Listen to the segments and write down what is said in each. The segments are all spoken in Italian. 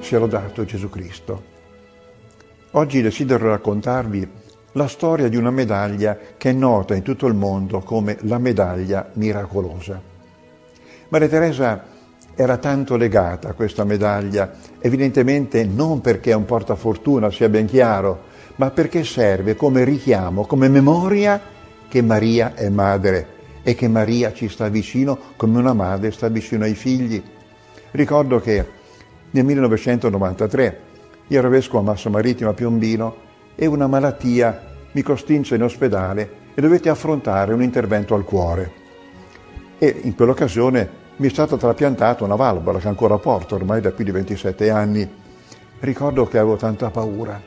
sia lodato Gesù Cristo. Oggi desidero raccontarvi la storia di una medaglia che è nota in tutto il mondo come la medaglia miracolosa. Maria Teresa era tanto legata a questa medaglia, evidentemente non perché è un portafortuna, sia ben chiaro, ma perché serve come richiamo, come memoria che Maria è madre e che Maria ci sta vicino come una madre sta vicino ai figli. Ricordo che nel 1993 io ero vescovo a Massa Marittima a Piombino e una malattia mi costrinse in ospedale e dovetti affrontare un intervento al cuore. E in quell'occasione mi è stata trapiantata una valvola che ancora porto ormai da più di 27 anni. Ricordo che avevo tanta paura.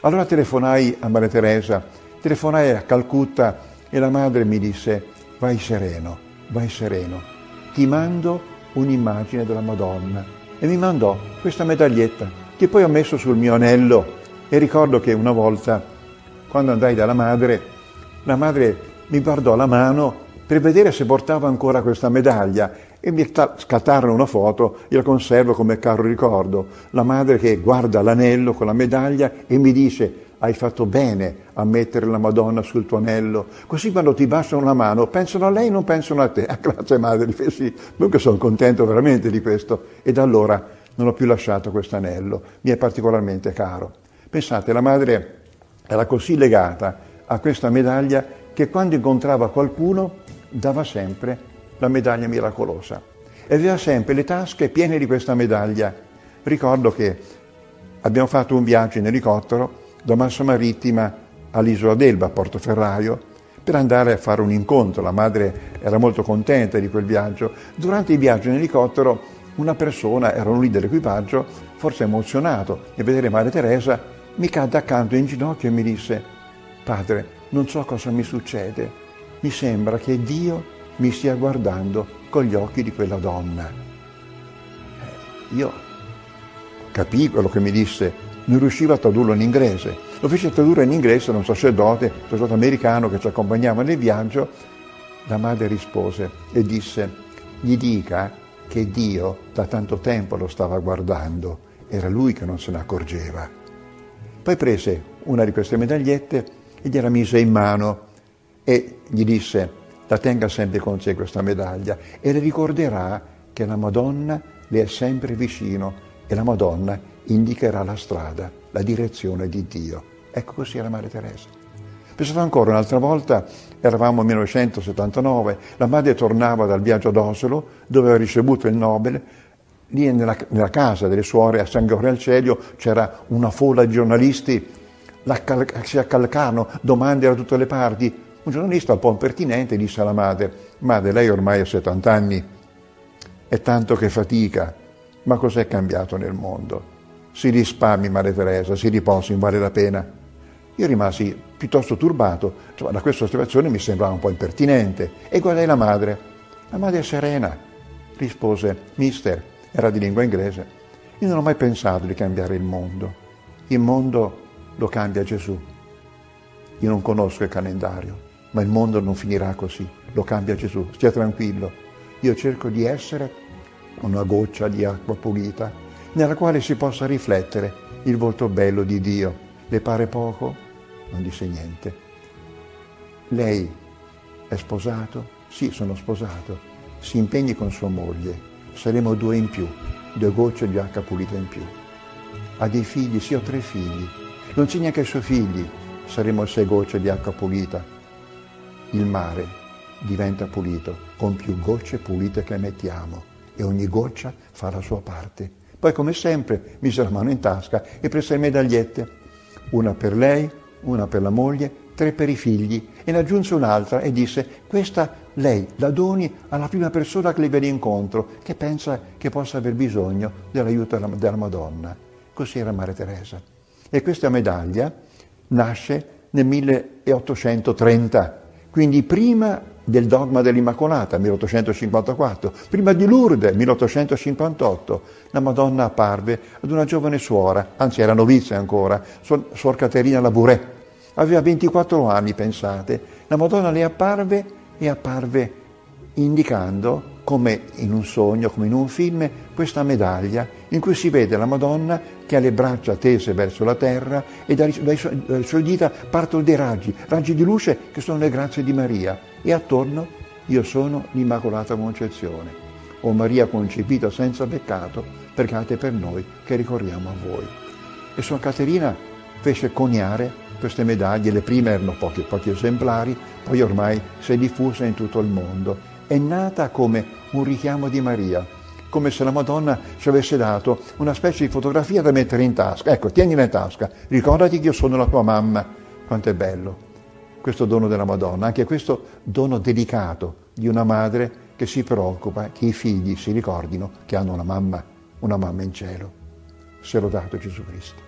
Allora telefonai a Maria Teresa, telefonai a Calcutta e la madre mi disse vai sereno, vai sereno, ti mando un'immagine della Madonna e mi mandò questa medaglietta che poi ho messo sul mio anello. E ricordo che una volta quando andai dalla madre, la madre mi guardò la mano per vedere se portava ancora questa medaglia e mi scattarono una foto, io la conservo come caro ricordo, la madre che guarda l'anello con la medaglia e mi dice hai fatto bene a mettere la Madonna sul tuo anello, così quando ti baciano la mano pensano a lei, non pensano a te. Ah, grazie madre, sì, dunque sono contento veramente di questo e da allora non ho più lasciato questo anello, mi è particolarmente caro. Pensate, la madre era così legata a questa medaglia che quando incontrava qualcuno dava sempre la medaglia miracolosa e aveva sempre le tasche piene di questa medaglia. Ricordo che abbiamo fatto un viaggio in elicottero da Massa Marittima all'isola d'Elba, a Portoferraio, per andare a fare un incontro. La madre era molto contenta di quel viaggio. Durante il viaggio in elicottero una persona, era un lì dell'equipaggio, forse emozionato nel vedere Madre Teresa, mi cadde accanto in ginocchio e mi disse, padre, non so cosa mi succede, mi sembra che Dio mi stia guardando con gli occhi di quella donna. Eh, io capii quello che mi disse, non riuscivo a tradurlo in inglese. Lo fece tradurre in inglese da un sacerdote, un sacerdote americano che ci accompagnava nel viaggio. La madre rispose e disse, gli dica che Dio da tanto tempo lo stava guardando, era lui che non se ne accorgeva. Poi prese una di queste medagliette e gliela mise in mano e gli disse, la tenga sempre con sé questa medaglia e le ricorderà che la Madonna le è sempre vicino e la Madonna indicherà la strada, la direzione di Dio. Ecco così era Maria Teresa. Pensate ancora, un'altra volta eravamo nel 1979, la madre tornava dal viaggio ad Oslo dove aveva ricevuto il Nobel, lì nella, nella casa delle suore a San Gregorio al Celio c'era una folla di giornalisti, la, si accalcavano domande da tutte le parti, un giornalista un po' impertinente disse alla madre, madre lei ormai ha 70 anni, è tanto che fatica, ma cos'è cambiato nel mondo? Si risparmi, Maria Teresa, si riposi, vale la pena. Io rimasi piuttosto turbato, cioè, da questa osservazione mi sembrava un po' impertinente e guardai la madre. La madre serena, rispose, mister, era di lingua inglese, io non ho mai pensato di cambiare il mondo. Il mondo lo cambia Gesù. Io non conosco il calendario, ma il mondo non finirà così, lo cambia Gesù, stia tranquillo. Io cerco di essere una goccia di acqua pulita nella quale si possa riflettere il volto bello di Dio. Le pare poco? Non disse niente. Lei è sposato? Sì, sono sposato. Si impegni con sua moglie. Saremo due in più, due gocce di acqua pulita in più. Ha dei figli? Sì, ho tre figli. Non c'è neanche ai suoi figli. Saremo sei gocce di acqua pulita il mare diventa pulito con più gocce pulite che mettiamo e ogni goccia fa la sua parte. Poi come sempre mise la mano in tasca e prese le medagliette, una per lei, una per la moglie, tre per i figli e ne aggiunse un'altra e disse questa lei la doni alla prima persona che le viene incontro che pensa che possa aver bisogno dell'aiuto della, della Madonna. Così era Maria Teresa. E questa medaglia nasce nel 1830 quindi prima del dogma dell'Immacolata, 1854, prima di Lourdes, 1858, la Madonna apparve ad una giovane suora, anzi era novizia ancora, suor Caterina Labouré. Aveva 24 anni, pensate. La Madonna le apparve e apparve indicando, come in un sogno, come in un film, questa medaglia in cui si vede la Madonna che ha le braccia tese verso la terra e dai, dalle sue dita partono dei raggi, raggi di luce che sono le grazie di Maria. E attorno io sono l'Immacolata Concezione. O Maria concepita senza peccato, pregate per noi che ricorriamo a voi. E Sua Caterina fece coniare queste medaglie, le prime erano pochi, pochi esemplari, poi ormai si è diffusa in tutto il mondo. È nata come un richiamo di Maria, come se la Madonna ci avesse dato una specie di fotografia da mettere in tasca. Ecco, tienila in tasca, ricordati che io sono la tua mamma. Quanto è bello questo dono della Madonna, anche questo dono delicato di una madre che si preoccupa che i figli si ricordino che hanno una mamma, una mamma in cielo. Se dato Gesù Cristo.